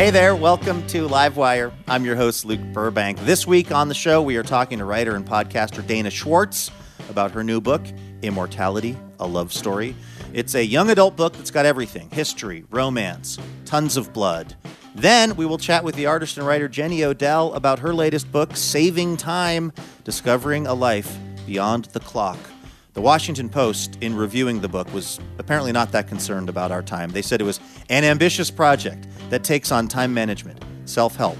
Hey there, welcome to Livewire. I'm your host, Luke Burbank. This week on the show, we are talking to writer and podcaster Dana Schwartz about her new book, Immortality, a Love Story. It's a young adult book that's got everything history, romance, tons of blood. Then we will chat with the artist and writer Jenny Odell about her latest book, Saving Time Discovering a Life Beyond the Clock. The Washington Post, in reviewing the book, was apparently not that concerned about our time. They said it was an ambitious project that takes on time management, self help,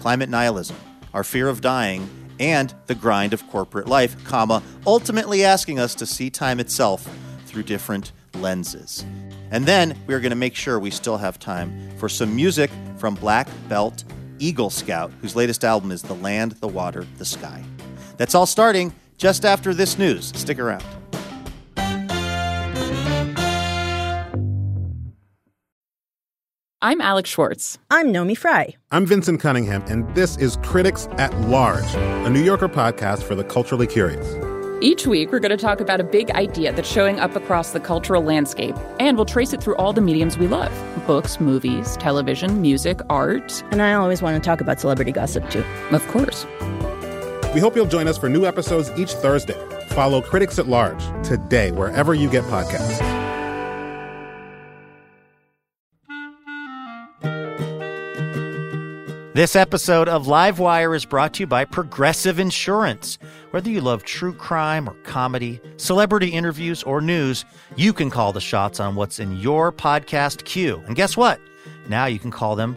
climate nihilism, our fear of dying, and the grind of corporate life, comma, ultimately asking us to see time itself through different lenses. And then we are going to make sure we still have time for some music from Black Belt Eagle Scout, whose latest album is The Land, the Water, the Sky. That's all starting just after this news. Stick around. I'm Alex Schwartz. I'm Naomi Fry. I'm Vinson Cunningham, and this is Critics at Large, a New Yorker podcast for the culturally curious. Each week, we're going to talk about a big idea that's showing up across the cultural landscape, and we'll trace it through all the mediums we love books, movies, television, music, art. And I always want to talk about celebrity gossip, too. Of course. We hope you'll join us for new episodes each Thursday. Follow Critics at Large today, wherever you get podcasts. This episode of Livewire is brought to you by Progressive Insurance. Whether you love true crime or comedy, celebrity interviews, or news, you can call the shots on what's in your podcast queue. And guess what? Now you can call them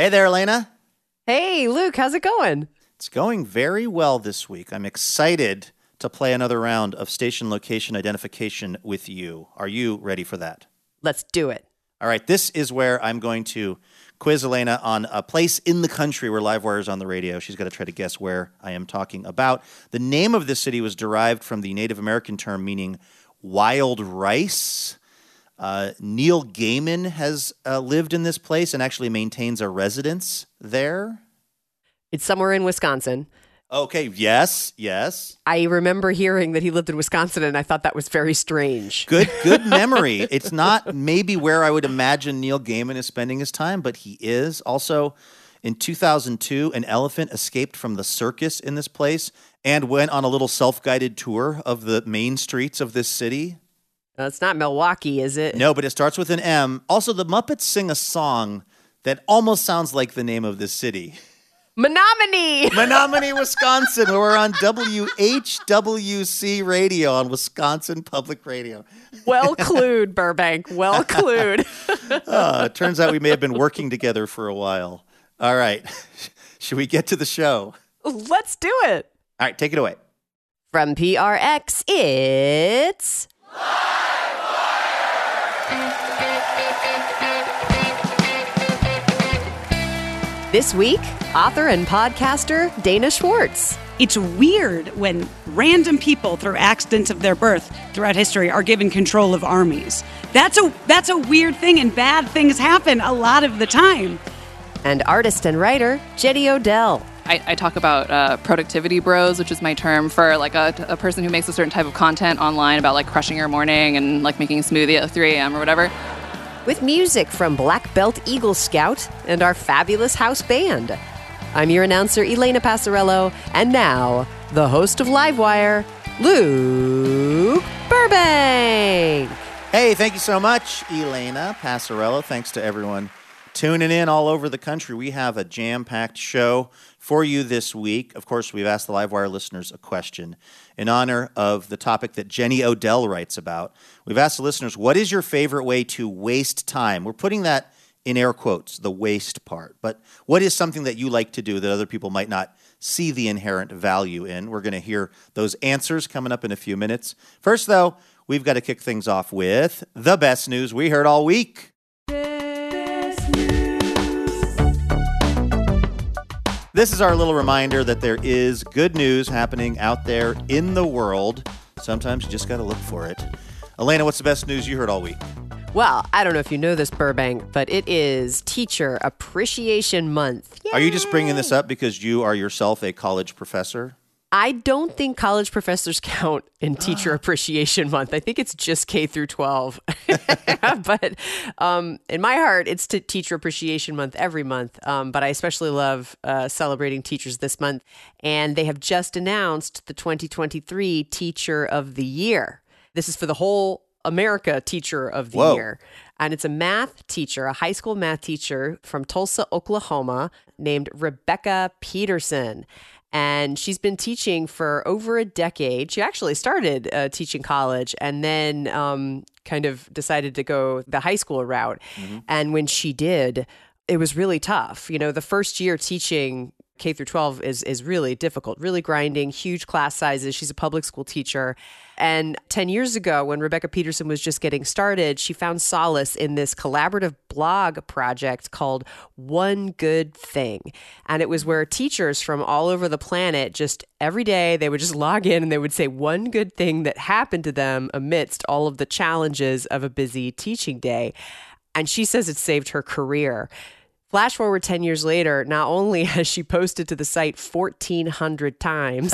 Hey there, Elena. Hey, Luke, how's it going? It's going very well this week. I'm excited to play another round of station location identification with you. Are you ready for that? Let's do it. All right, this is where I'm going to quiz Elena on a place in the country where Livewire is on the radio. She's got to try to guess where I am talking about. The name of this city was derived from the Native American term meaning wild rice. Uh, Neil Gaiman has uh, lived in this place and actually maintains a residence there. It's somewhere in Wisconsin. Okay, yes, yes. I remember hearing that he lived in Wisconsin and I thought that was very strange. Good good memory. it's not maybe where I would imagine Neil Gaiman is spending his time, but he is. Also, in 2002, an elephant escaped from the circus in this place and went on a little self-guided tour of the main streets of this city. It's not Milwaukee, is it? No, but it starts with an M. Also, the Muppets sing a song that almost sounds like the name of this city. Menomonie! Menomonie, Wisconsin. We're on WHWC radio on Wisconsin Public Radio. well clued, Burbank. Well clued. uh, it turns out we may have been working together for a while. All right. Should we get to the show? Let's do it. All right, take it away. From PRX, it's. This week, author and podcaster Dana Schwartz. It's weird when random people, through accidents of their birth throughout history, are given control of armies. That's a that's a weird thing, and bad things happen a lot of the time. And artist and writer Jenny Odell. I, I talk about uh, productivity bros, which is my term for like a, a person who makes a certain type of content online about like crushing your morning and like making a smoothie at 3 a.m. or whatever. With music from Black Belt Eagle Scout and our fabulous house band. I'm your announcer, Elena Passarello, and now, the host of Livewire, Luke Burbank. Hey, thank you so much, Elena Passarello. Thanks to everyone tuning in all over the country. We have a jam packed show for you this week. Of course, we've asked the Livewire listeners a question in honor of the topic that Jenny Odell writes about. We've asked the listeners, what is your favorite way to waste time? We're putting that in air quotes, the waste part. But what is something that you like to do that other people might not see the inherent value in? We're going to hear those answers coming up in a few minutes. First, though, we've got to kick things off with the best news we heard all week. This is our little reminder that there is good news happening out there in the world. Sometimes you just got to look for it. Elena, what's the best news you heard all week? Well, I don't know if you know this, Burbank, but it is Teacher Appreciation Month. Are you just bringing this up because you are yourself a college professor? I don't think college professors count in Teacher Appreciation Month. I think it's just K through 12. but um, in my heart, it's to Teacher Appreciation Month every month. Um, but I especially love uh, celebrating teachers this month. And they have just announced the 2023 Teacher of the Year. This is for the whole America Teacher of the Whoa. Year. And it's a math teacher, a high school math teacher from Tulsa, Oklahoma, named Rebecka Peterson. And she's been teaching for over a decade. She actually started uh, teaching college and then um, kind of decided to go the high school route. And when she did, it was really tough. You know, the first year teaching K through 12 is is really difficult, really grinding, huge class sizes. She's a public school teacher. And 10 years ago when Rebecka Peterson was just getting started, she found solace in this collaborative blog project called One Good Thing. And it was where teachers from all over the planet just every day they would just log in and they would say one good thing that happened to them amidst all of the challenges of a busy teaching day. And she says it saved her career. Flash forward 10 years later, not only has she posted to the site 1,400 times,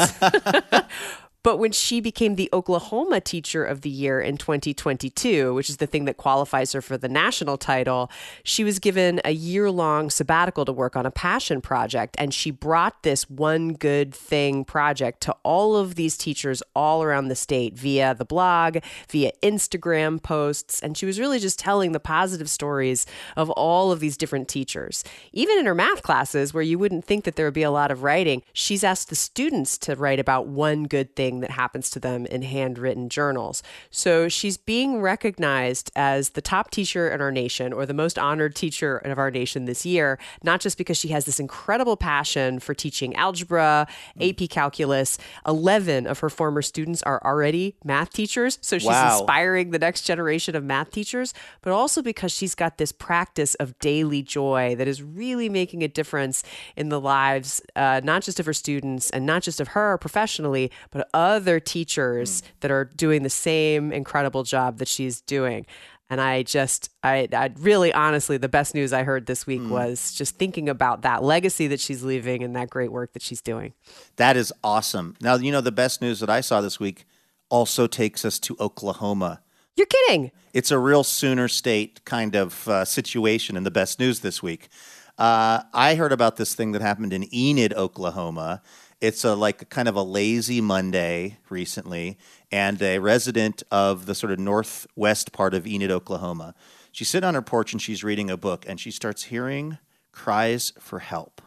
but when she became the Oklahoma Teacher of the Year in 2022, which is the thing that qualifies her for the national title, she was given a year long sabbatical to work on a passion project. And she brought this one good thing project to all of these teachers all around the state via the blog, via Instagram posts. And she was really just telling the positive stories of all of these different teachers. Even in her math classes, where you wouldn't think that there would be a lot of writing, she's asked the students to write about one good thing that happens to them in handwritten journals. So she's being recognized as the top teacher in our nation or the most honored teacher of our nation this year, not just because she has this incredible passion for teaching algebra, AP calculus. 11 of her former students are already math teachers. So she's Wow. inspiring the next generation of math teachers, but also because she's got this practice of daily joy that is really making a difference in the lives, uh, not just of her students and not just of her professionally, but other teachers that are doing the same incredible job that she's doing. And I just, I, I really honestly, the best news I heard this week was just thinking about that legacy that she's leaving and that great work that she's doing. That is awesome. Now, you know, the best news that I saw this week also takes us to Oklahoma. You're kidding. It's a real Sooner State kind of uh, situation in the best news this week. Uh, I heard about this thing that happened in Enid, Oklahoma. It's a like kind of a lazy Monday recently, and a resident of the sort of northwest part of Enid, Oklahoma. She's sitting on her porch and she's reading a book, and she starts hearing cries for help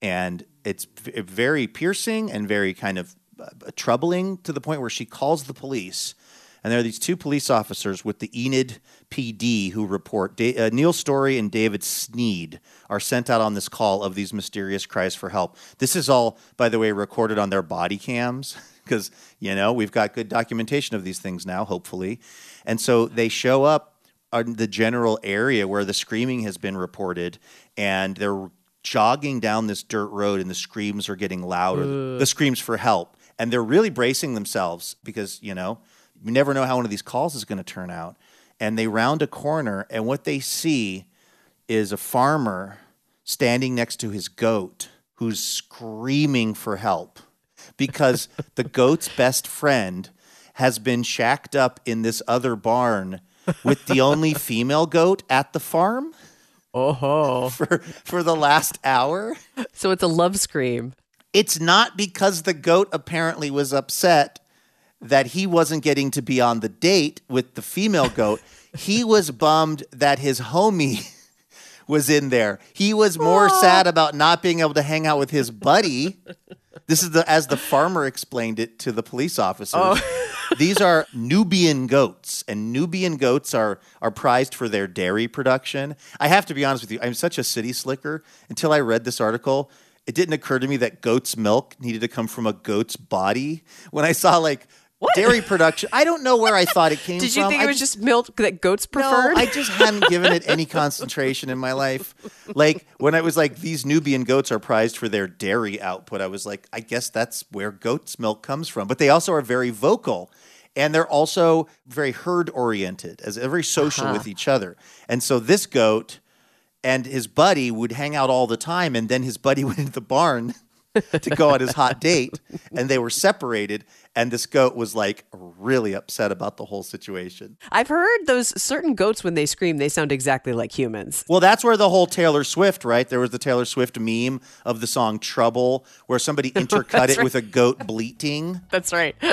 and it's very piercing and very kind of uh, troubling to the point where she calls the police. And there are these two police officers with the Enid PD who report. Da- uh, Neil Story and David Sneed are sent out on this call of these mysterious cries for help. This is all, by the way, recorded on their body cams because, you know, we've got good documentation of these things now, hopefully. And so they show up on the general area where the screaming has been reported, and they're jogging down this dirt road, and the screams are getting louder. The screams for help, and they're really bracing themselves because you know you never know how one of these calls is going to turn out. And they round a corner, and what they see is a farmer standing next to his goat who's screaming for help because the goat's best friend has been shacked up in this other barn with the only female goat at the farm Oh, for for the last hour. so it's a love scream. It's not because the goat apparently was upset that he wasn't getting to be on the date with the female goat. he was bummed that his homie was in there. He was more sad about not being able to hang out with his buddy. This is the as the farmer explained it to the police officers. Oh. These are Nubian goats, and Nubian goats are are prized for their dairy production. I have to be honest with you, I'm such a city slicker. Until I read this article, it didn't occur to me that goat's milk needed to come from a goat's body. When I saw like dairy production. I don't know where I thought it came from. Did from. you think I it was just milk that goats preferred? No, I just hadn't given it any concentration in my life. Like when I was like, these Nubian goats are prized for their dairy output, I was like, I guess that's where goat's milk comes from. But they also are very vocal. And they're also very herd oriented, as very social uh-huh. with each other. And so this goat and his buddy would hang out all the time, and then his buddy went into the barn to go on his hot date, and they were separated. And this goat was like really upset about the whole situation. I've heard those certain goats when they scream, they sound exactly like humans. Well, that's where the whole Taylor Swift, right? There was the Taylor Swift meme of the song Trouble, where somebody intercut it with a goat bleating. That's right.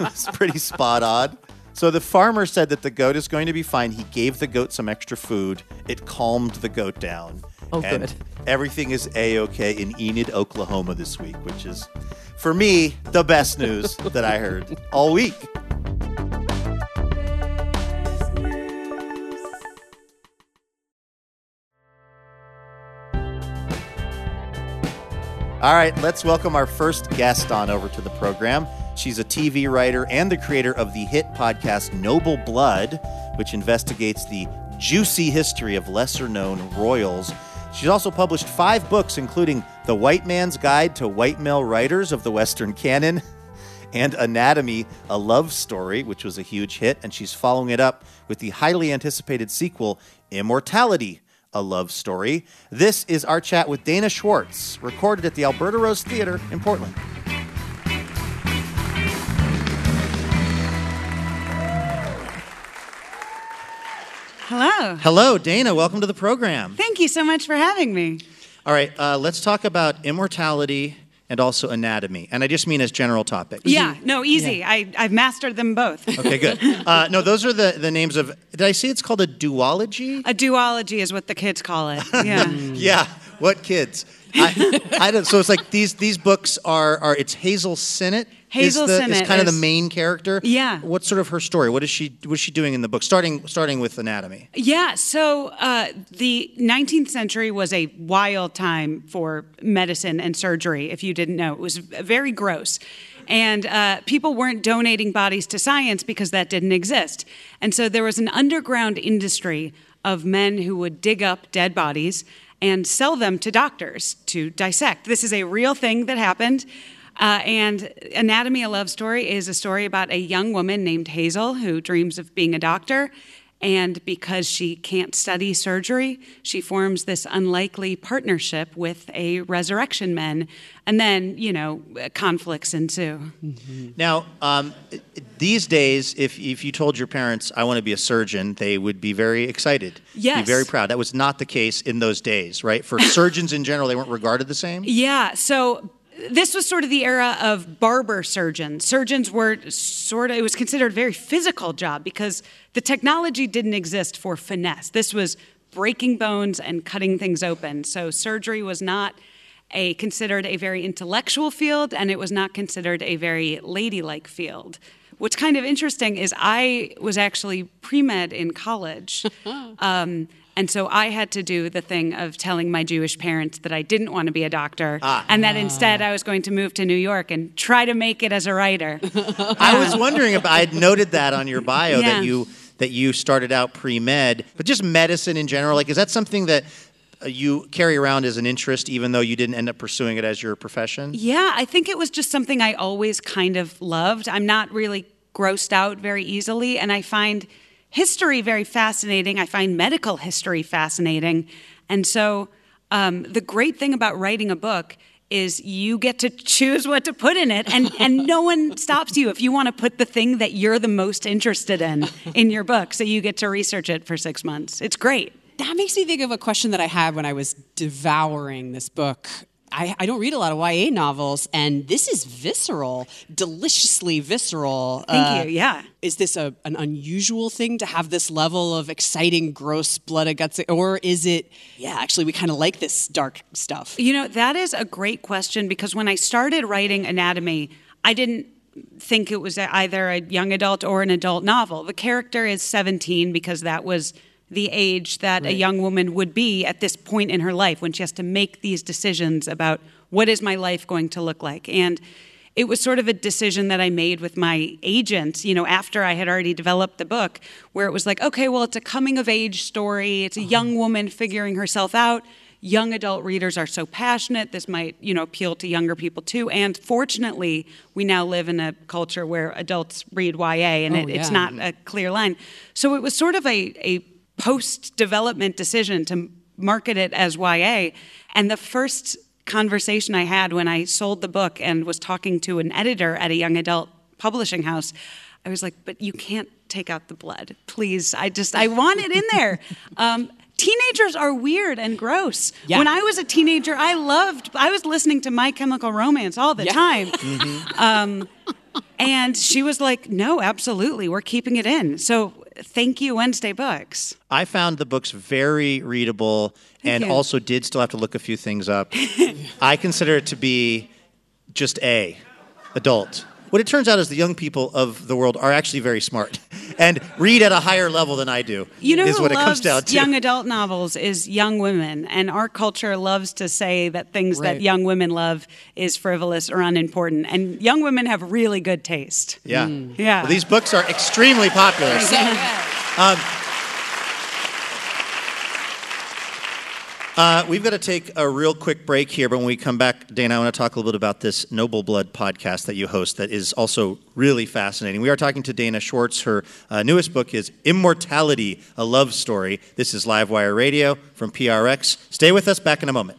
It's pretty spot on. So the farmer said that the goat is going to be fine. He gave the goat some extra food. It calmed the goat down. Oh, and good. Everything is a okay in Enid, Oklahoma this week, which is, for me, the best news that I heard all week. All right, let's welcome our first guest on over to the program. She's a TV writer and the creator of the hit podcast Noble Blood, which investigates the juicy history of lesser known royals. She's also published five books, including The White Man's Guide to White Male Writers of the Western Canon and Anatomy, a Love Story, which was a huge hit. And she's following it up with the highly anticipated sequel, Immortality, a Love Story. This is our chat with Dana Schwartz, recorded at the Alberta Rose Theater in Portland. Hello. Hello, Dana. Welcome to the program. Thank you so much for having me. All right, uh, let's talk about immortality and also anatomy. And I just mean as general topics. Yeah, no, easy. I, I've mastered them both. Okay, good. Uh, no, those are the, the names of. Did I say it's called a duology? A duology is what the kids call it. Yeah. Yeah. What kids? I, I don't. So it's like these these books are are. It's Hazel Sinnott. Hazel is the, is kind of the main character. Yeah. What's sort of her story? What is she What is she doing in the book? Starting starting with anatomy. Yeah, so uh, the 19th century was a wild time for medicine and surgery, if you didn't know. It was very gross. And uh, people weren't donating bodies to science because that didn't exist. And so there was an underground industry of men who would dig up dead bodies and sell them to doctors to dissect. This is a real thing that happened. Uh, and Anatomy, a Love Story is a story about a young woman named Hazel who dreams of being a doctor. And because she can't study surgery, she forms this unlikely partnership with a resurrection man. And then, you know, conflicts ensue. Now, um, these days, if if you told your parents I want to be a surgeon, they would be very excited. Yes. Be very proud. That was not the case in those days, right? For surgeons in general, they weren't regarded the same. Yeah, so this was sort of the era of barber surgeons. Surgeons were sort of, it was considered a very physical job because the technology didn't exist for finesse. This was breaking bones and cutting things open. So surgery was not a considered a very intellectual field and it was not considered a very ladylike field. What's kind of interesting is I was actually pre med in college. Um, and so I had to do the thing of telling my Jewish parents that I didn't want to be a doctor and that instead I was going to move to New York and try to make it as a writer. I was wondering if I had noted that on your bio Yeah. that you that you started out pre med, but just medicine in general. Like, is that something that uh, you carry around as an interest, even though you didn't end up pursuing it as your profession? Yeah, I think it was just something I always kind of loved. I'm not really grossed out very easily, and I find history very fascinating. I find medical history fascinating. And so, um, the great thing about writing a book is you get to choose what to put in it and, and no one stops you if you want to put the thing that you're the most interested in in your book so you get to research it for six months it's great That makes me think of a question that I had when I was devouring this book. I, I don't read a lot of YA novels, and this is visceral, deliciously visceral. Uh, Thank you, yeah. Is this a, an unusual thing to have this level of exciting, gross blood and guts? Or is it, yeah, actually, we kind of like this dark stuff? You know, that is a great question because when I started writing anatomy, I didn't think it was either a young adult or an adult novel. The character is 17 because that was the age that a young woman would be at this point in her life when she has to make these decisions about what is my life going to look like. And it was sort of a decision that I made with my agent, you know, after I had already developed the book, where it was like, okay, well, it's a coming of age story. It's a young uh-huh. woman figuring herself out. Young adult readers are so passionate. This might, you know, appeal to younger people too. And fortunately, we now live in a culture where adults read YA, and Oh, it, it's not a clear line. So it was sort of a, a post development decision to market it as YA. And the first conversation I had when I sold the book and was talking to an editor at a young adult publishing house, I was like, but you can't take out the blood. Please. I just, I want it in there. Um, Teenagers are weird and gross. Yeah. When I was a teenager, I loved, I was listening to My Chemical Romance all the Yeah. time. Um, and she was like, no, absolutely, we're keeping it in. So thank you, Wednesday Books. I found the books very readable and you. also did still have to look a few things up. I consider it to be just A, adult. What it turns out is the young people of the world are actually very smart and read at a higher level than I do. You know is who what it comes down to. young adult novels is young women, and our culture loves to say that things Right. that young women love is frivolous or unimportant, and young women have really good taste. yeah. Mm. Mm. Yeah. Well, these books are extremely popular. So good. Uh, we've got to take a real quick break here, but when we come back, Dana, I want to talk a little bit about this Noble Blood podcast that you host that is also really fascinating. We are talking to Dana Schwartz. Her uh, newest book is Immortality, a Love Story. This is Livewire Radio from PRX. Stay with us, back in a moment.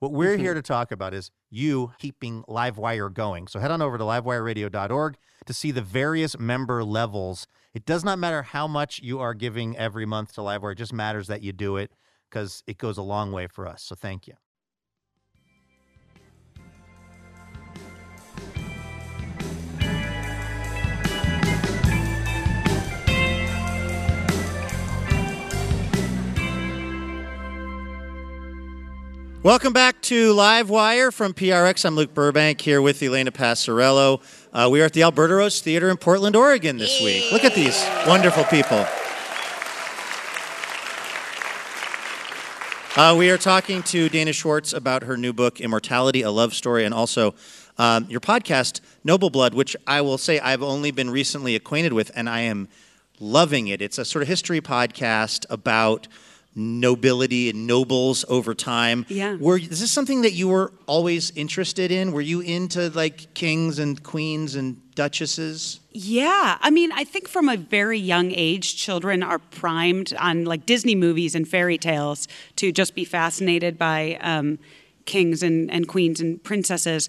What we're here mm-hmm. to talk about is you keeping Livewire going. So head on over to livewireradio.org to see the various member levels. It does not matter how much you are giving every month to Livewire, it just matters that you do it because it goes a long way for us. So thank you. Welcome back to Livewire from PRX. I'm Luke Burbank here with Elena Passarello. Uh, we are at the Alberta Rose Theater in Portland, Oregon this week. Look at these wonderful people. Uh, we are talking to Dana Schwartz about her new book, Immortality, a Love Story, and also um, your podcast, Noble Blood, which I will say I've only been recently acquainted with, and I am loving it. It's a sort of history podcast about nobility and nobles over time. Yeah. Were, is this something that you were always interested in? Were you into like kings and queens and duchesses? Yeah, I mean, I think from a very young age, children are primed on like Disney movies and fairy tales to just be fascinated by um, kings and, and queens and princesses.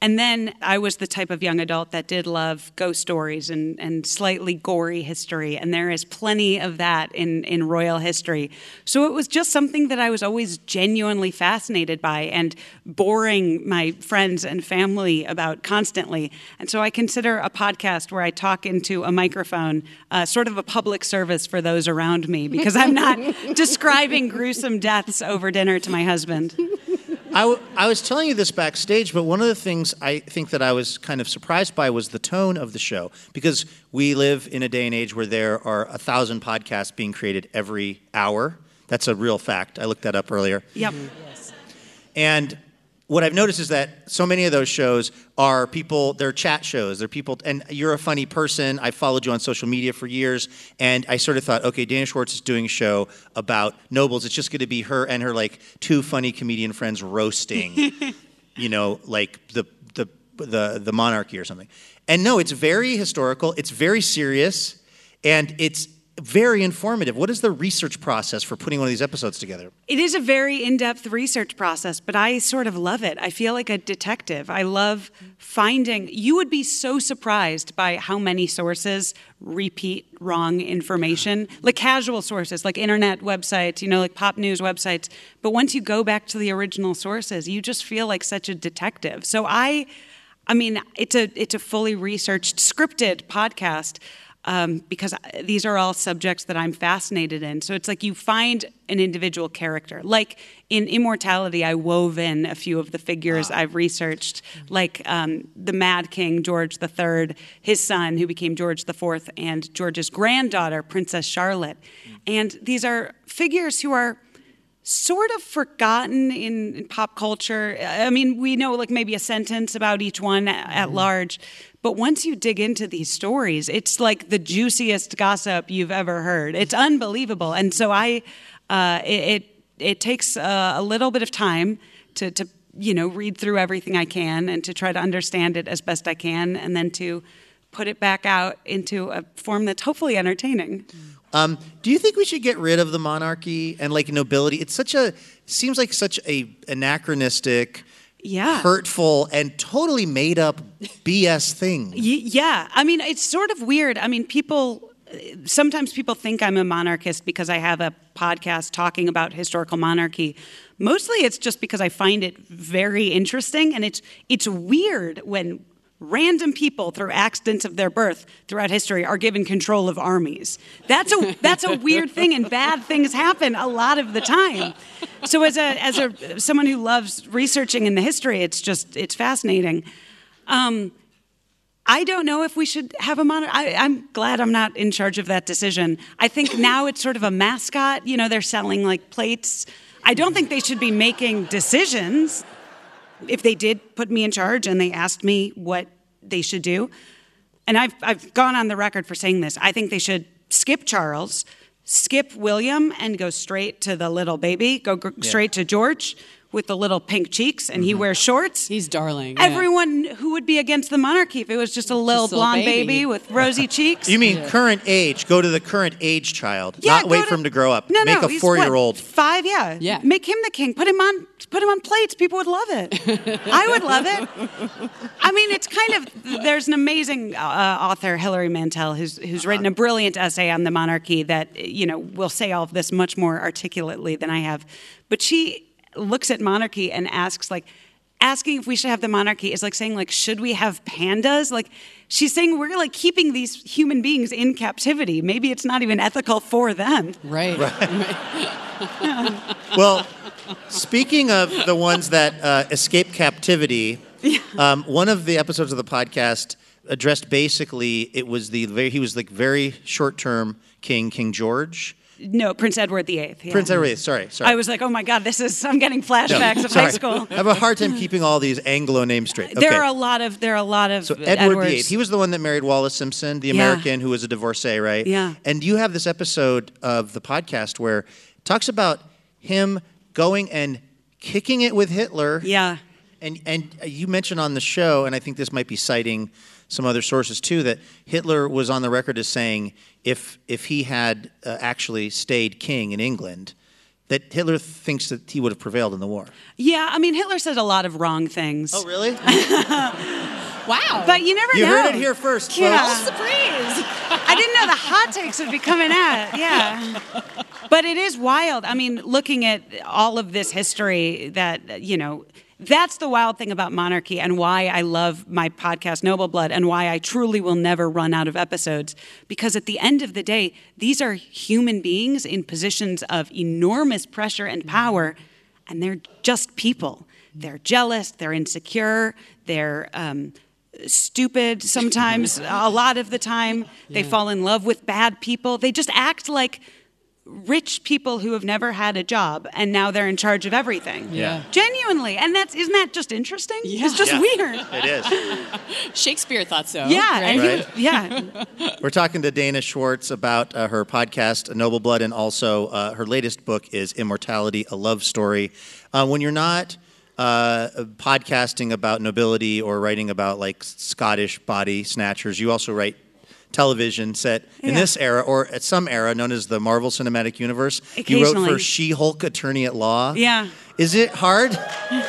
And then I was the type of young adult that did love ghost stories and, and slightly gory history. And there is plenty of that in, in royal history. So it was just something that I was always genuinely fascinated by and boring my friends and family about constantly. And so I consider a podcast where I talk into a microphone uh, sort of a public service for those around me because I'm not describing gruesome deaths over dinner to my husband. I, w- I was telling you this backstage, but one of the things I think that I was kind of surprised by was the tone of the show because we live in a day and age where there are a thousand podcasts being created every hour. That's a real fact. I looked that up earlier. Yep. Mm-hmm. And what I've noticed is that so many of those shows are people, they're chat shows. They're people, and you're a funny person. I followed you on social media for years, and I sort of thought, okay, Dana Schwartz is doing a show about nobles. It's just going to be her and her like two funny comedian friends roasting, you know, like the the the the monarchy or something. And no, it's very historical. It's very serious, and it's very informative. What is the research process for putting one of these episodes together? It is a very in depth research process, but I sort of love it. I feel like a detective. I love finding, you would be so surprised by how many sources repeat wrong information, like casual sources, like internet websites, you know, like pop news websites. But once you go back to the original sources, you just feel like such a detective. So I, I mean, it's a it's a fully researched, scripted podcast um, because these are all subjects that I'm fascinated in. So it's like you find an individual character. Like in Immortality, I wove in a few of the figures I've researched, like um, the Mad King George III, his son, who became George IV, and George's granddaughter, Princess Charlotte. And these are figures who are sort of forgotten in, in, pop culture. I mean, we know like maybe a sentence about each one at, at large, but once you dig into these stories, it's like the juiciest gossip you've ever heard. It's unbelievable, and so I, uh, it, it, it takes uh, a little bit of time to to you know read through everything I can and to try to understand it as best I can, and then to put it back out into a form that's hopefully entertaining. Um, do you think we should get rid of the monarchy and like nobility? It's such a seems like such a anachronistic, yeah, hurtful, and totally made up BS thing. Y- yeah, I mean it's sort of weird. I mean people sometimes people think I'm a monarchist because I have a podcast talking about historical monarchy. Mostly it's just because I find it very interesting and it's it's weird when random people through accidents of their birth throughout history are given control of armies that's a that's a weird thing and bad things happen a lot of the time so as a as a someone who loves researching in the history it's just it's fascinating um, I don't know if we should have a monitor. I, I'm glad I'm not in charge of that decision. I think now it's sort of a mascot. You know, they're selling like plates. I don't think they should be making decisions if they did put me in charge and they asked me what they should do, and I've, I've gone on the record for saying this, I think they should skip Charles, skip William, and go straight to the little baby, go gr- straight to George with the little pink cheeks, and he wears shorts. He's darling. yeah. Everyone who would be against the monarchy if it was just a little Just a little blonde baby. baby. with rosy cheeks. You mean current age? Go to the current age child, Yeah, not go wait to- for him to grow up. No, Make no, a he's four-year-old. Five, yeah. Yeah. Make him the king. Put him on. Put him on plates. People would love it. I would love it. I mean, it's kind of. There's an amazing uh, author, Hilary Mantel, who's who's written a brilliant essay on the monarchy that you know will say all of this much more articulately than I have. But she looks at monarchy and asks like. Asking if we should have the monarchy is like saying like should we have pandas? Like she's saying we're like keeping these human beings in captivity. Maybe it's not even ethical for them. Right. Well, speaking of the ones that uh, escape captivity, um, one of the episodes of the podcast addressed basically it was the very, he was like very short-term king, King George, No, Prince Edward VIII. yeah. Prince Edward. Sorry, sorry. I was like, oh my God, this is, I'm getting flashbacks of Sorry. high school. I have a hard time keeping all these Anglo names straight. Okay. There are a lot of, there are a lot of So Edward Edwards. VIII, he was the one that married Wallis Simpson, the Yeah. American who was a divorcee, right? Yeah. And you have this episode of the podcast where it talks about him going and kicking it with Hitler. Yeah. And and you mentioned on the show, and I think this might be citing some other sources too, that Hitler was on the record as saying if if he had uh, actually stayed king in England, that Hitler thinks that he would have prevailed in the war. Yeah, I mean, Hitler said a lot of wrong things. Oh, really? Wow. But you never you know. heard it here first, Yeah. folks. surprise. I didn't know the hot takes would be coming out. Yeah. But it is wild. I mean, looking at all of this history that, you know, that's the wild thing about monarchy and why I love my podcast, Noble Blood, and why I truly will never run out of episodes. Because at the end of the day, these are human beings in positions of enormous pressure and power, and they're just people. They're jealous, they're insecure, they're. Um, stupid sometimes a lot of the time they fall in love with bad people they just act like rich people who have never had a job and now they're in charge of everything Yeah. genuinely and that's isn't that just interesting Yeah. it's just Yeah. weird It is. Shakespeare thought so. yeah and he Right. was- yeah We're talking to Dana Schwartz about uh, her podcast, Noble Blood, and also uh, her latest book is Immortality, a Love Story. Uh, when you're not uh, podcasting about nobility or writing about like Scottish body snatchers, you also write television set in Yeah. this era or at some era known as the Marvel Cinematic Universe. You wrote for She-Hulk Attorney at Law. Yeah. Is it hard?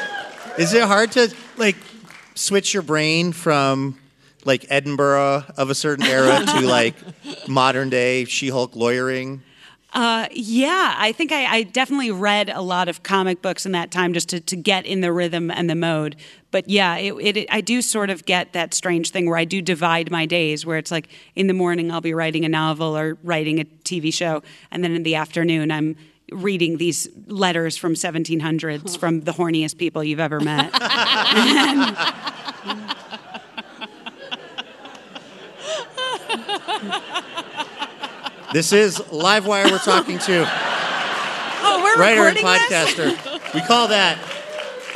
Is it hard to like switch your brain from like Edinburgh of a certain era to like modern day She-Hulk lawyering? Uh, yeah, I think I, I definitely read a lot of comic books in that time just to, to get in the rhythm and the mode. But yeah, it, it, it- I do sort of get that strange thing where I do divide my days, where it's like in the morning I'll be writing a novel or writing a TV show, and then in the afternoon I'm reading these letters from 1700s from the horniest people you've ever met. This is Livewire we're talking to. oh, we're Writer and recording this? podcaster. We call that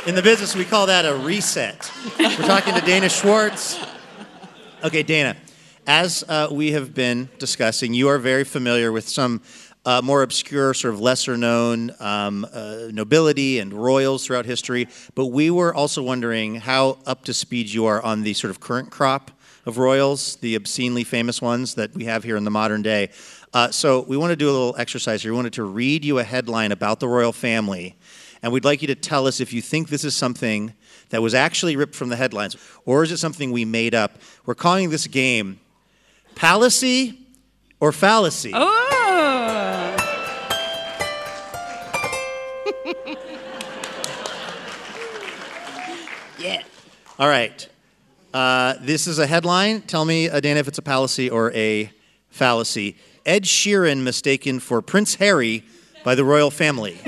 in the business we call that a reset. We're talking to Dana Schwartz. Okay, Dana, as uh, we have been discussing, you are very familiar with some uh, more obscure, sort of lesser known um, uh, nobility and royals throughout history. But we were also wondering how up to speed you are on the sort of current crop of royals, the obscenely famous ones that we have here in the modern day. Uh, so we want to do a little exercise here. We wanted to read you a headline about the royal family, and we'd like you to tell us if you think this is something that was actually ripped from the headlines, or is it something we made up? We're calling this game Palacy or Fallacy. Oh. yeah. All right. Uh, this is a headline. Tell me, uh, Dana, if it's a palacy or a fallacy. Ed Sheeran mistaken for Prince Harry by the royal family.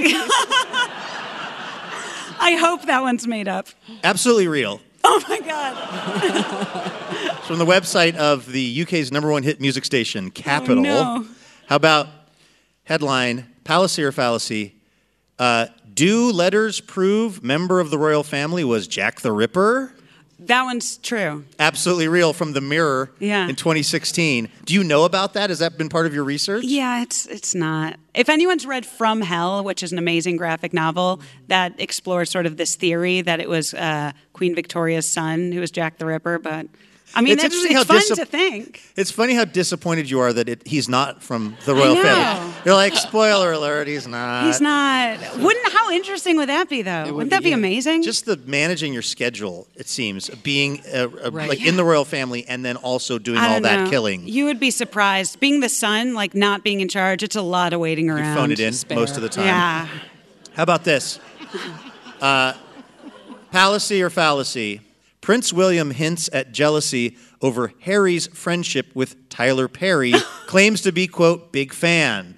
I hope that one's made up. Absolutely real. Oh my God. It's from the website of the UK's number one hit music station, Capital. no. How about headline, Palacy or Fallacy? Uh, do letters prove member of the royal family was Jack the Ripper? That one's true. Absolutely real from the Mirror Yeah. in 2016. Do you know about that? Has that been part of your research? Yeah, it's it's not. If anyone's read From Hell, which is an amazing graphic novel that explores sort of this theory that it was uh, Queen Victoria's son who was Jack the Ripper, but I mean, It's it's, interesting it's how fun to think. It's funny how disappointed you are that it, he's not from the royal know. family. You're like, spoiler alert, he's not. He's not. Wouldn't how interesting would that be though? would Wouldn't that be, yeah. amazing? Just the managing your schedule, it seems, being uh, uh, Right. like in the royal family and then also doing all don't that killing. You would be surprised. Being the son, like not being in charge, it's a lot of waiting around. You phone it in Spare. most of the time. Yeah. How about this? Uh, palacy or fallacy? Prince William hints at jealousy over Harry's friendship with Tyler Perry, claims to be, quote, big fan.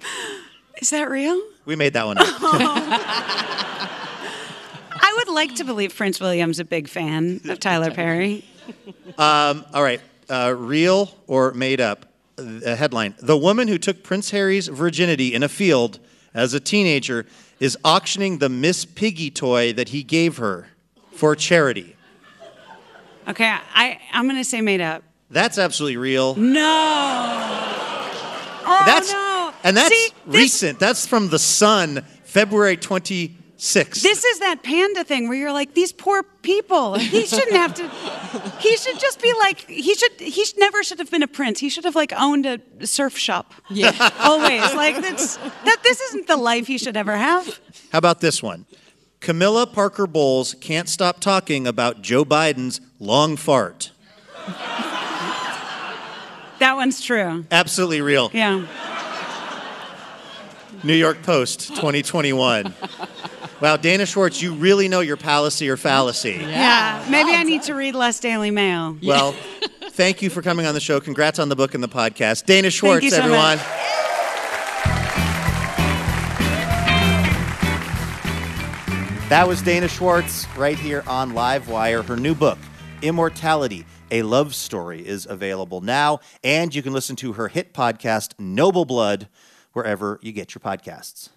Is that real? We made that one up. I would like to believe Prince William's a big fan of Tyler Perry. All right, uh, real or made up? A headline The woman who took Prince Harry's virginity in a field as a teenager is auctioning the Miss Piggy toy that he gave her for charity. Okay, I, I'm going to say made up. That's absolutely real. No. Oh, that's no. and that's See, this- recent. That's from the Sun, February 23rd, Six. This is that panda thing where you're like, these poor people. He shouldn't have to. He should just be like. He should. He should, never should have been a prince. He should have like owned a surf shop. Yeah. Always like that's that. This isn't the life he should ever have. How about this one? Camilla Parker Bowles can't stop talking about Joe Biden's long fart. That one's true. Absolutely real. Yeah. New York Post, 2021. Wow, Dana Schwartz, you really know your palacy or fallacy. Yeah. Maybe I need to read less Daily Mail. Well, thank you for coming on the show. Congrats on the book and the podcast. Dana Schwartz, you so everyone. much. That was Dana Schwartz right here on Livewire. Her new book, Immortality, a Love Story, is available now. And you can listen to her hit podcast, Noble Blood, wherever you get your podcasts.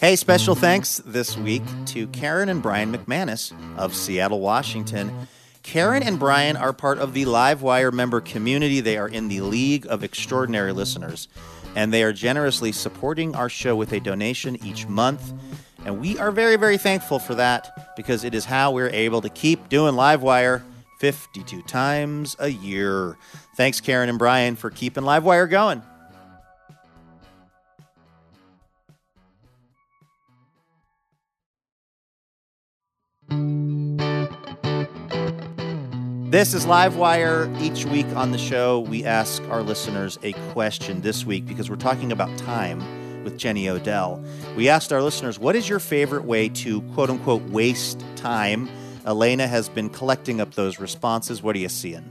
Hey, special thanks this week to Karen and Brian McManus of Seattle, Washington. Karen and Brian are part of the Livewire member community. They are in the League of Extraordinary Listeners, and they are generously supporting our show with a donation each month. And we are very, very thankful for that because it is how we're able to keep doing Livewire 52 times a year. Thanks, Karen and Brian, for keeping Livewire going. This is Livewire. Each week on the show, we ask our listeners a question this week because we're talking about time with Jenny Odell. We asked our listeners, what is your favorite way to quote unquote waste time? Elena has been collecting up those responses. What are you seeing?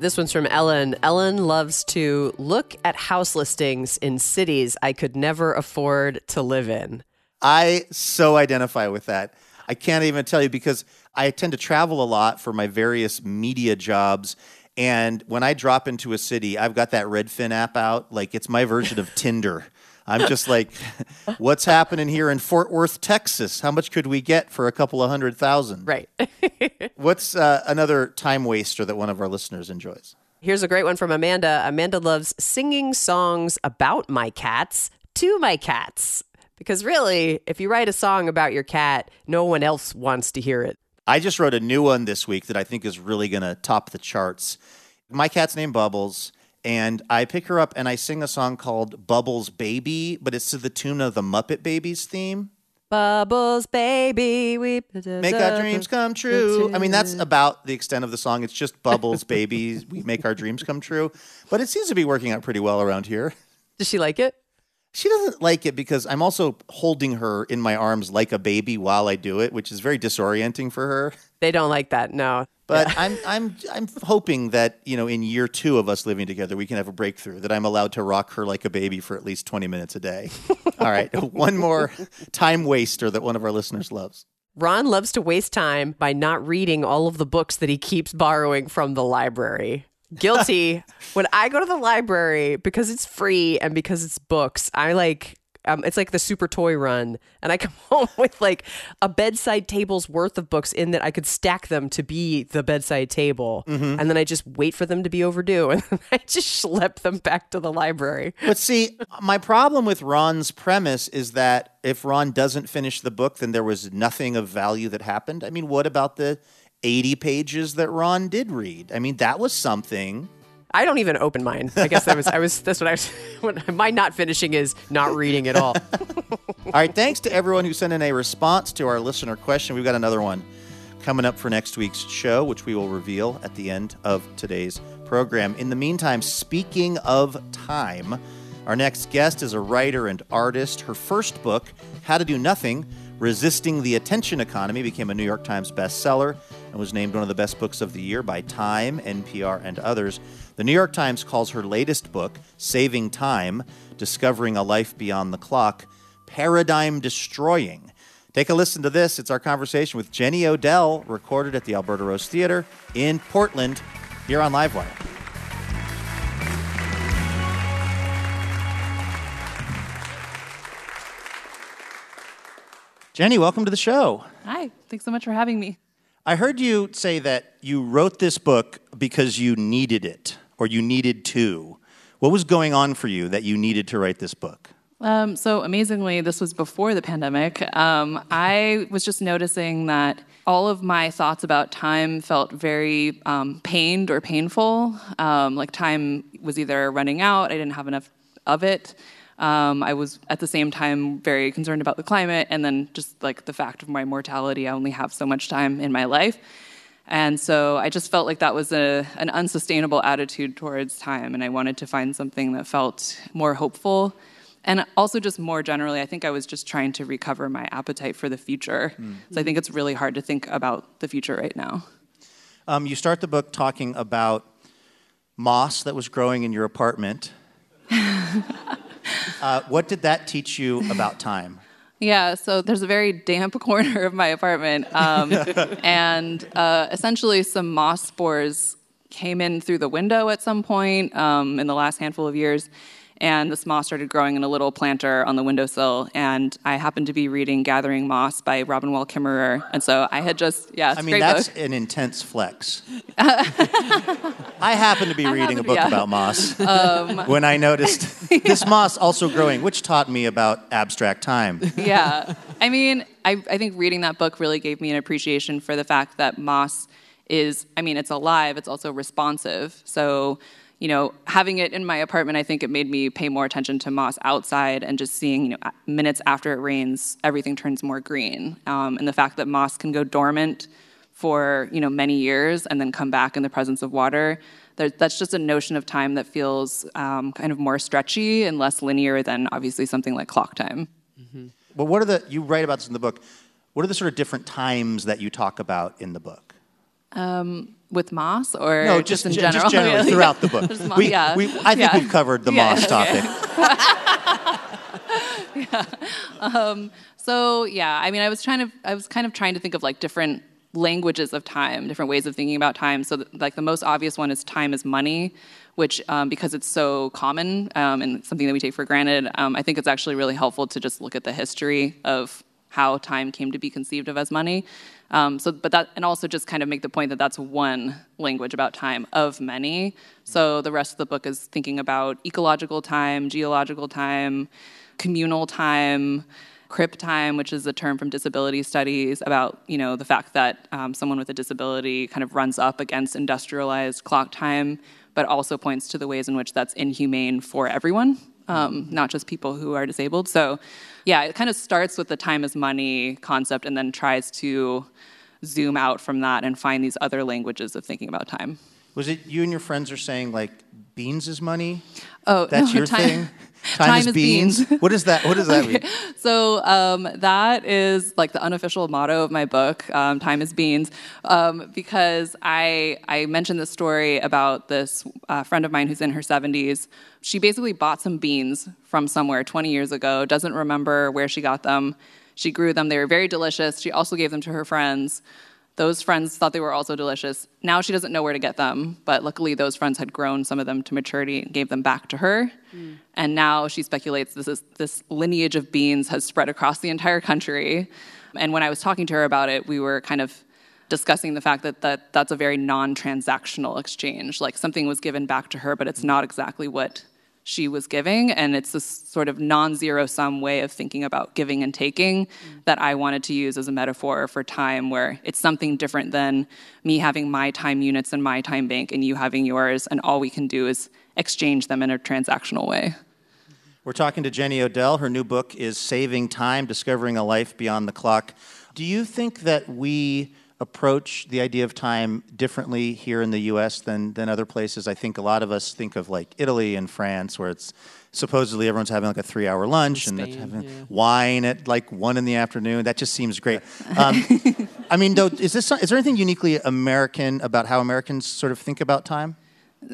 This one's from Ellen. Ellen loves to look at house listings in cities I could never afford to live in. I so identify with that. I can't even tell you because I tend to travel a lot for my various media jobs. And when I drop into a city, I've got that Redfin app out. Like it's my version of Tinder. I'm just like, what's happening here in Fort Worth, Texas? How much could we get for a couple of hundred thousand? Right. What's uh, another time waster that one of our listeners enjoys? Here's a great one from Amanda. Amanda loves singing songs about my cats to my cats. Because really, if you write a song about your cat, no one else wants to hear it. I just wrote a new one this week that I think is really going to top the charts. My cat's named Bubbles, and I pick her up and I sing a song called Bubbles Baby, but it's to the tune of the Muppet Babies theme. Bubbles, baby, we Make our dreams come true. I mean, that's about the extent of the song. It's just Bubbles Baby, we make our dreams come true. But it seems to be working out pretty well around here. Does she like it? She doesn't like it because I'm also holding her in my arms like a baby while I do it, which is very disorienting for her. They don't like that. No. But I'm I'm I'm hoping that you know in year two of us living together, we can have a breakthrough that I'm allowed to rock her like a baby for at least 20 minutes a day. All right, one more time waster that one of our listeners loves. Ron loves to waste time by not reading all of the books that he keeps borrowing from the library. Guilty. when I go to the library because it's free and because it's books, I like um, it's like the super toy run, and I come home with like a bedside table's worth of books in that I could stack them to be the bedside table, and then I just wait for them to be overdue, and then I just schlep them back to the library. But see, my problem with Ron's premise is that if Ron doesn't finish the book, then there was nothing of value that happened. I mean, what about the 80 pages that Ron did read? I mean, that was something. I don't even open mine. I guess that was I was that's what I was. My not finishing is not reading at all. All right, thanks to everyone who sent in a response to our listener question. We've got another one coming up for next week's show, which we will reveal at the end of today's program. In the meantime, speaking of time, our next guest is a writer and artist. Her first book, How to Do Nothing Resisting the Attention Economy, became a New York Times bestseller and was named one of the best books of the year by Time, NPR, and others. The New York Times calls her latest book, Saving Time Discovering a Life Beyond the Clock, paradigm destroying. Take a listen to this. It's our conversation with Jenny Odell, recorded at the Alberta Rose Theater in Portland, here on Livewire. Jenny, welcome to the show. Hi, thanks so much for having me. I heard you say that you wrote this book because you needed it or you needed to. What was going on for you that you needed to write this book? Um, so amazingly, this was before the pandemic. Um, I was just noticing that all of my thoughts about time felt very um, pained or painful. Um, like time was either running out, I didn't have enough of it. Um, I was at the same time very concerned about the climate, and then just like the fact of my mortality, I only have so much time in my life. And so I just felt like that was a, an unsustainable attitude towards time, and I wanted to find something that felt more hopeful. And also, just more generally, I think I was just trying to recover my appetite for the future. Mm. So I think it's really hard to think about the future right now. Um, you start the book talking about moss that was growing in your apartment. uh, what did that teach you about time? Yeah, so there's a very damp corner of my apartment, um, and uh, essentially some moss spores came in through the window at some point um, in the last handful of years and this moss started growing in a little planter on the windowsill. And I happened to be reading Gathering Moss by Robin Wall Kimmerer, and so I had just yeah. I mean, that's book. an intense flex. I happened to be I reading a book yeah. about moss um, when I noticed yeah. this moss also growing, which taught me about abstract time. Yeah, I mean, I, I think reading that book really gave me an appreciation for the fact that moss is, I mean, it's alive, it's also responsive. So you know, having it in my apartment, I think it made me pay more attention to moss outside and just seeing, you know, minutes after it rains, everything turns more green. Um, and the fact that moss can go dormant for, you know, many years and then come back in the presence of water, that's just a notion of time that feels um, kind of more stretchy and less linear than obviously something like clock time. Mm-hmm. Well, what are the, you write about this in the book, what are the sort of different times that you talk about in the book? Um, with moss or no, just, just in general? Just generally throughout the book. we, yeah. we, I think yeah. we've covered the yeah, moss topic. yeah. Um, so yeah, I mean, I was trying to, I was kind of trying to think of like different languages of time, different ways of thinking about time. So, like the most obvious one is time is money, which um, because it's so common um, and something that we take for granted, um, I think it's actually really helpful to just look at the history of how time came to be conceived of as money. Um, so, but that, and also just kind of make the point that that's one language about time of many. So the rest of the book is thinking about ecological time, geological time, communal time, crip time, which is a term from disability studies about you know the fact that um, someone with a disability kind of runs up against industrialized clock time, but also points to the ways in which that's inhumane for everyone, um, not just people who are disabled. So yeah, it kind of starts with the time is money concept and then tries to zoom out from that and find these other languages of thinking about time. Was it you and your friends are saying like beans is money? Oh, that's no, your time, thing. Time, time is, is beans. beans. what is that? What does that okay. mean? So um, that is like the unofficial motto of my book. Um, time is beans, um, because I I mentioned this story about this uh, friend of mine who's in her 70s. She basically bought some beans from somewhere 20 years ago. Doesn't remember where she got them. She grew them. They were very delicious. She also gave them to her friends. Those friends thought they were also delicious. Now she doesn't know where to get them, but luckily those friends had grown some of them to maturity and gave them back to her. Mm. And now she speculates this is, this lineage of beans has spread across the entire country. And when I was talking to her about it, we were kind of discussing the fact that, that that's a very non-transactional exchange. Like something was given back to her, but it's not exactly what she was giving. And it's this sort of non zero sum way of thinking about giving and taking mm. that I wanted to use as a metaphor for time, where it's something different than me having my time units in my time bank and you having yours, and all we can do is exchange them in a transactional way. We're talking to Jenny Odell. Her new book is Saving Time Discovering a Life Beyond the Clock. Do you think that we approach the idea of time differently here in the US than, than other places. I think a lot of us think of like Italy and France, where it's supposedly everyone's having like a three hour lunch Spain, and having yeah. wine at like one in the afternoon. That just seems great. Um, I mean, though, is, this, is there anything uniquely American about how Americans sort of think about time?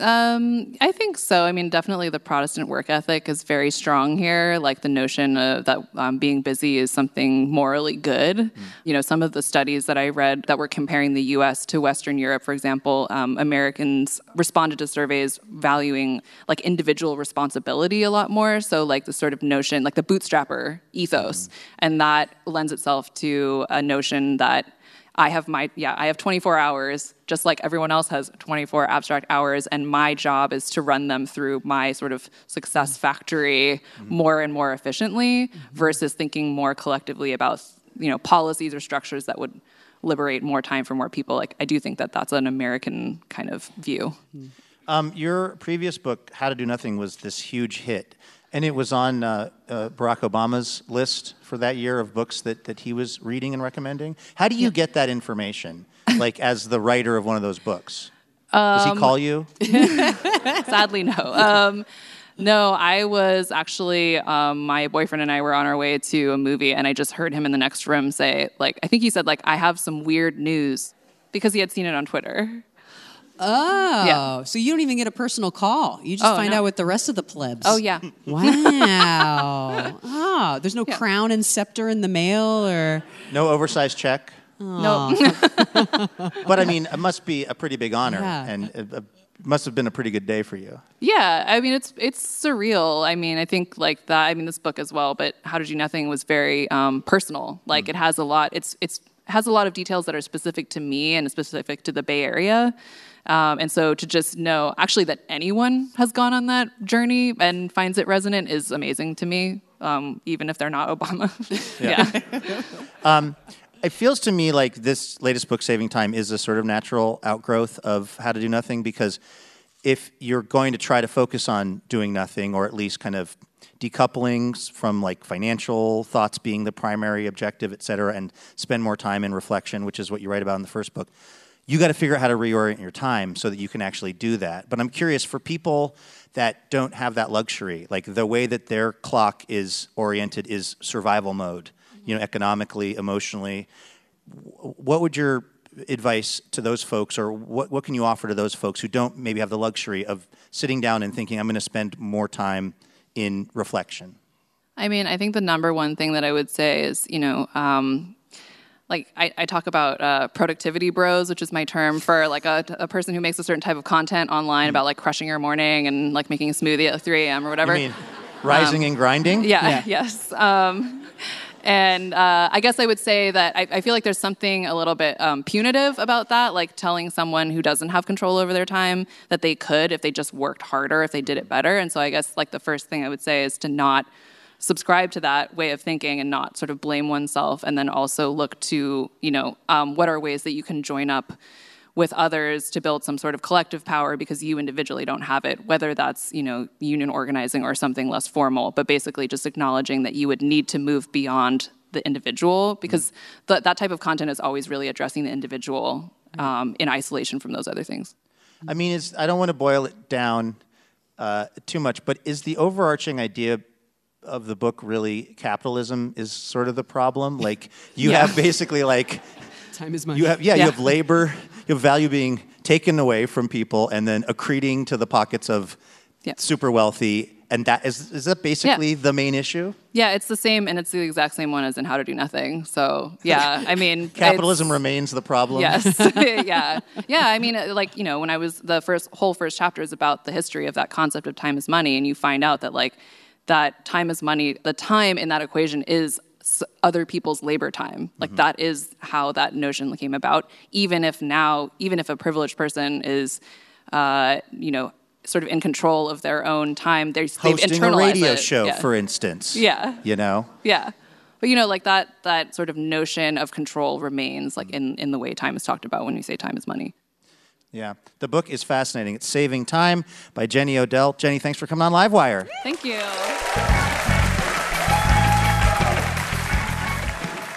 Um, I think so. I mean, definitely the Protestant work ethic is very strong here. Like the notion of that um, being busy is something morally good. Mm. You know, some of the studies that I read that were comparing the U.S. to Western Europe, for example, um, Americans responded to surveys valuing like individual responsibility a lot more. So, like the sort of notion, like the bootstrapper ethos, mm. and that lends itself to a notion that I have my yeah, I have 24 hours just like everyone else has 24 abstract hours and my job is to run them through my sort of success mm-hmm. factory mm-hmm. more and more efficiently mm-hmm. versus thinking more collectively about you know policies or structures that would liberate more time for more people. Like I do think that that's an American kind of view. Um, your previous book, How to Do Nothing, was this huge hit, and it was on uh, uh, Barack Obama's list for that year of books that, that he was reading and recommending. How do you get that information, like as the writer of one of those books? Does he call you? Sadly, no. Um, no, I was actually um, my boyfriend and I were on our way to a movie, and I just heard him in the next room say, like, I think he said, like, I have some weird news because he had seen it on Twitter. Oh, Yeah. so you don't even get a personal call. You just Oh, find no. out with the rest of the plebs. Oh yeah, Wow. oh, there's no crown and scepter in the mail or. No oversized check? no, But I mean, it must be a pretty big honor, Yeah. and it, it must have been a pretty good day for you. yeah. I mean, it's it's surreal. I mean, I think like that. I mean, this book as well, but How to Do Nothing was very um, personal. Like, it has a lot. It's it's has a lot of details that are specific to me and specific to the Bay Area. Um, and so to just know actually that anyone has gone on that journey and finds it resonant is amazing to me, um, even if they're not Obama. yeah. It feels to me like this latest book, Saving Time, is a sort of natural outgrowth of How to Do Nothing because if you're going to try to focus on doing nothing or at least kind of decouplings from like financial thoughts being the primary objective, et cetera, and spend more time in reflection, which is what you write about in the first book, you got to figure out how to reorient your time so that you can actually do that. But I'm curious for people that don't have that luxury, like the way that their clock is oriented is survival mode, you know, economically, emotionally. What would your advice to those folks, or what, what can you offer to those folks who don't maybe have the luxury of sitting down and thinking, I'm going to spend more time in reflection? I mean, I think the number one thing that I would say is, you know, um, like I, I talk about uh, productivity bros, which is my term for like a, a person who makes a certain type of content online about like crushing your morning and like making a smoothie at 3 a.m. or whatever. I mean, rising and grinding? Yeah, yes. Um, and uh, I guess I would say that I, I feel like there's something a little bit um, punitive about that, like telling someone who doesn't have control over their time that they could if they just worked harder, if they did it better. And so I guess like the first thing I would say is to not subscribe to that way of thinking and not sort of blame oneself, and then also look to you know um, what are ways that you can join up with others to build some sort of collective power because you individually don't have it whether that's you know union organizing or something less formal but basically just acknowledging that you would need to move beyond the individual because th- that type of content is always really addressing the individual um, in isolation from those other things. I mean, I don't want to boil it down uh, too much, but is the overarching idea of the book really capitalism is sort of the problem? Like you Yeah. have basically like Time is money. you have yeah, Yeah. you have labor, you have value being taken away from people and then accreting to the pockets of Yeah. super wealthy, and that is is that basically the main issue? yeah it's the same and it's the exact same one as in how to do nothing so yeah i mean Capitalism remains the problem. Yes. yeah. Yeah. I mean, uh, like, you know, when I was the first whole first chapter is about the history of that concept of time is money. And you find out that, like, that time is money, the time in that equation is other people's labor time. Like, that is how that notion came about. Even if now, even if a privileged person is, uh, you know, sort of in control of their own time, they're, they've Hosting a internalized radio it. show, Yeah. for instance. Yeah. You know? Yeah. But you know, like that that sort of notion of control remains like in, in the way time is talked about when we say time is money. Yeah. The book is fascinating. It's Saving Time by Jenny Odell. Jenny, thanks for coming on Livewire. Thank you.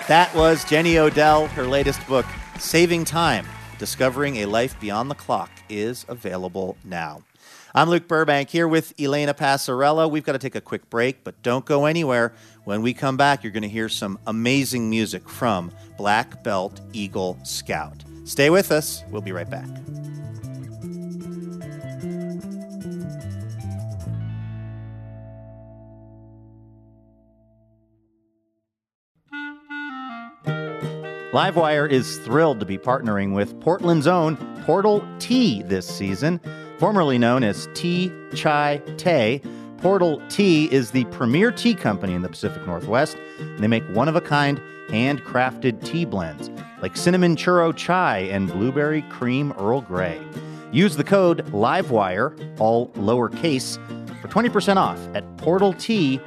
That was Jenny Odell. Her latest book, Saving Time Discovering a Life Beyond the Clock, is available now. I'm Luke Burbank here with Elena Passarello. We've got to take a quick break, but don't go anywhere. When we come back, you're going to hear some amazing music from Black Belt Eagle Scout. Stay with us. We'll be right back. Livewire is thrilled to be partnering with Portland's own Portal Tea this season. Formerly known as Tea Chai Té, Portal Tea is the premier tea company in the Pacific Northwest, they make one of a kind handcrafted tea blends. like cinnamon churro chai and blueberry cream Earl Grey. Use the code LIVEWIRE, all lowercase, for 20% off at portalt.co.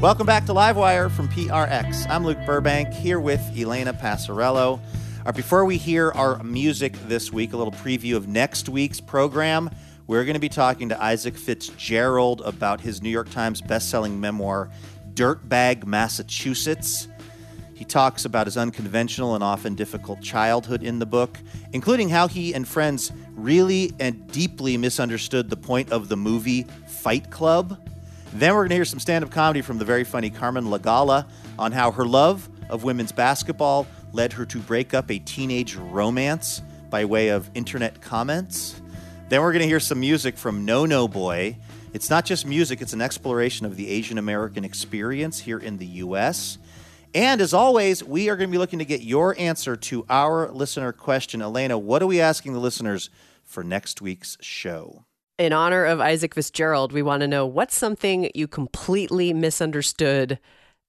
Welcome back to Livewire from PRX. I'm Luke Burbank here with Elena Passarello. Uh, before we hear our music this week, a little preview of next week's program. We're going to be talking to Isaac Fitzgerald about his New York Times bestselling memoir, Dirtbag, Massachusetts. He talks about his unconventional and often difficult childhood in the book, including how he and friends really and deeply misunderstood the point of the movie Fight Club. Then we're going to hear some stand up comedy from the very funny Carmen Lagala on how her love of women's basketball led her to break up a teenage romance by way of internet comments. Then we're going to hear some music from No No Boy. It's not just music, it's an exploration of the Asian American experience here in the U.S. And as always, we are going to be looking to get your answer to our listener question. Elena, what are we asking the listeners for next week's show? In honor of Isaac Fitzgerald, we want to know what's something you completely misunderstood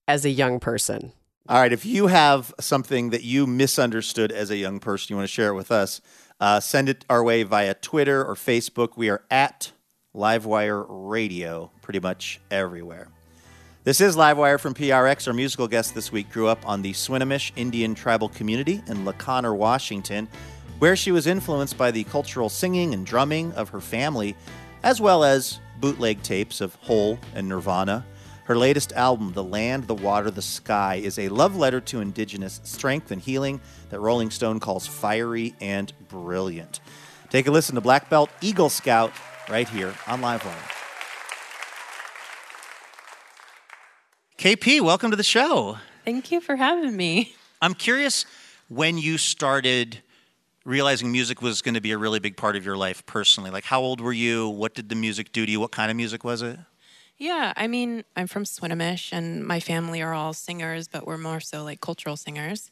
as a young person. All right, if you have something that you misunderstood as a young person, you want to share it with us, uh, send it our way via Twitter or Facebook. We are at Livewire Radio pretty much everywhere. This is Livewire from PRX. Our musical guest this week grew up on the Swinomish Indian tribal community in La Conner, Washington, where she was influenced by the cultural singing and drumming of her family, as well as bootleg tapes of Hole and Nirvana. Her latest album, The Land, the Water, the Sky, is a love letter to indigenous strength and healing that Rolling Stone calls fiery and brilliant. Take a listen to Black Belt Eagle Scout right here on Livewire. KP, welcome to the show. Thank you for having me. I'm curious when you started realizing music was going to be a really big part of your life personally. Like, how old were you? What did the music do to you? What kind of music was it? Yeah, I mean, I'm from Swinomish, and my family are all singers, but we're more so like cultural singers.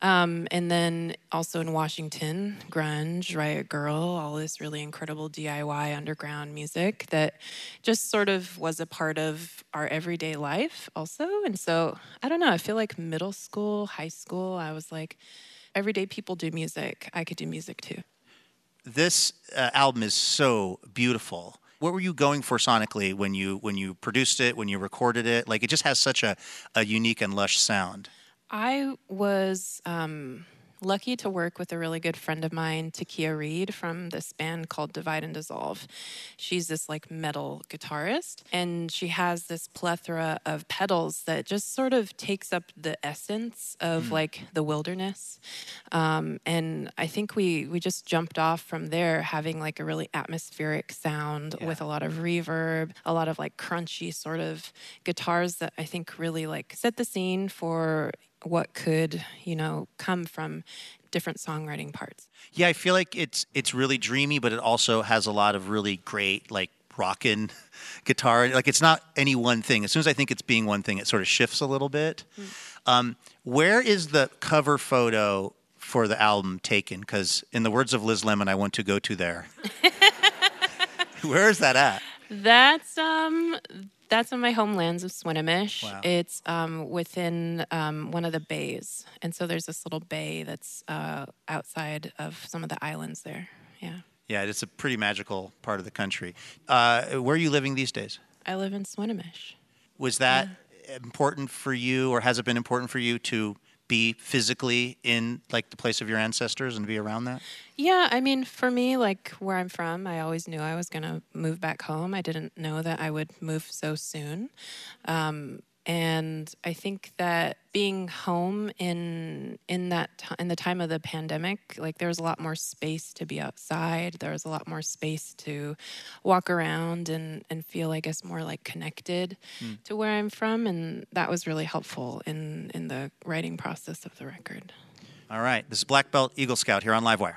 Um, and then also in Washington, grunge, Riot Grrrl, all this really incredible DIY underground music that just sort of was a part of our everyday life, also. And so I don't know, I feel like middle school, high school, I was like, everyday people do music. I could do music too. This uh, album is so beautiful. What were you going for sonically when you when you produced it, when you recorded it? Like it just has such a, a unique and lush sound. I was um, lucky to work with a really good friend of mine, Takiaya Reid, from this band called Divide and Dissolve. She's this like metal guitarist, and she has this plethora of pedals that just sort of takes up the essence of mm. like the wilderness. Um, and I think we we just jumped off from there, having like a really atmospheric sound yeah. with a lot of reverb, a lot of like crunchy sort of guitars that I think really like set the scene for what could you know come from different songwriting parts. Yeah i feel like it's it's really dreamy but it also has a lot of really great like rockin' guitar. Like it's not any one thing. As soon as i think it's being one thing it sort of shifts a little bit. Mm. um, where is the cover photo for the album taken? Because in the words of liz lemon i want to go to there. Where is that at? That's um that's in my homelands of Swinomish. Wow. It's um, within um, one of the bays, and so there's this little bay that's uh, outside of some of the islands there. Yeah. Yeah, it's a pretty magical part of the country. Uh, where are you living these days? I live in Swinomish. Was that yeah. important for you, or has it been important for you to be physically in like the place of your ancestors and be around that? Yeah, I mean, for me, like where I'm from, I always knew I was to move back home. I didn't know that I would move so soon. Um, and I think that being home in in that t- in the time of the pandemic, like there was a lot more space to be outside. There was a lot more space to walk around and and feel, I guess, more like connected mm. to where I'm from, and that was really helpful in in the writing process of the record. All right, this is Black Belt Eagle Scout here on Livewire.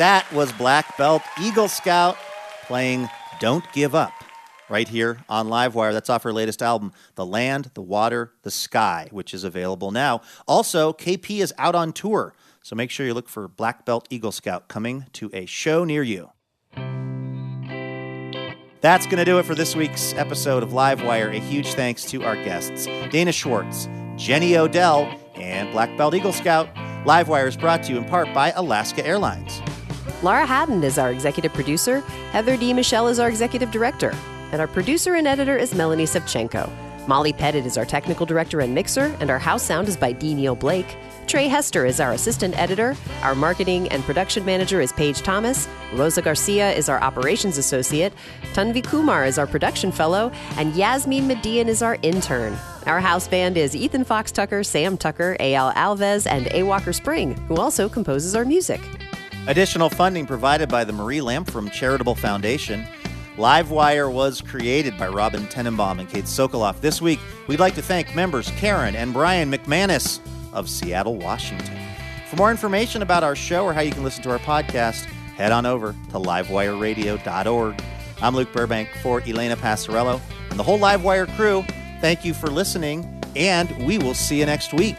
That was Black Belt Eagle Scout playing Don't Give Up right here on Livewire. That's off her latest album, The Land, the Water, the Sky, which is available now. Also, KP is out on tour, so make sure you look for Black Belt Eagle Scout coming to a show near you. That's going to do it for this week's episode of Livewire. A huge thanks to our guests, Dana Schwartz, Jenny Odell, and Black Belt Eagle Scout. Livewire is brought to you in part by Alaska Airlines. Laura Haddon is our executive producer. Heather D. Michelle is our executive director. And our producer and editor is Melanie Sevchenko. Molly Pettit is our technical director and mixer, and our house sound is by D. Neil Blake. Trey Hester is our assistant editor. Our marketing and production manager is Paige Thomas. Rosa Garcia is our operations associate. Tanvi Kumar is our production fellow. And Yasmin Median is our intern. Our house band is Ethan Fox Tucker, Sam Tucker, A.L. Alves, and A. Walker Spring, who also composes our music. Additional funding provided by the Marie Lamfrom Charitable Foundation. Livewire was created by Robin Tenenbaum and Kate Sokoloff. This week, we'd like to thank members Karen and Brian McManus of Seattle, Washington. For more information about our show or how you can listen to our podcast, head on over to livewireradio.org. I'm Luke Burbank for Elena Passarello and the whole Livewire crew. Thank you for listening, and we will see you next week.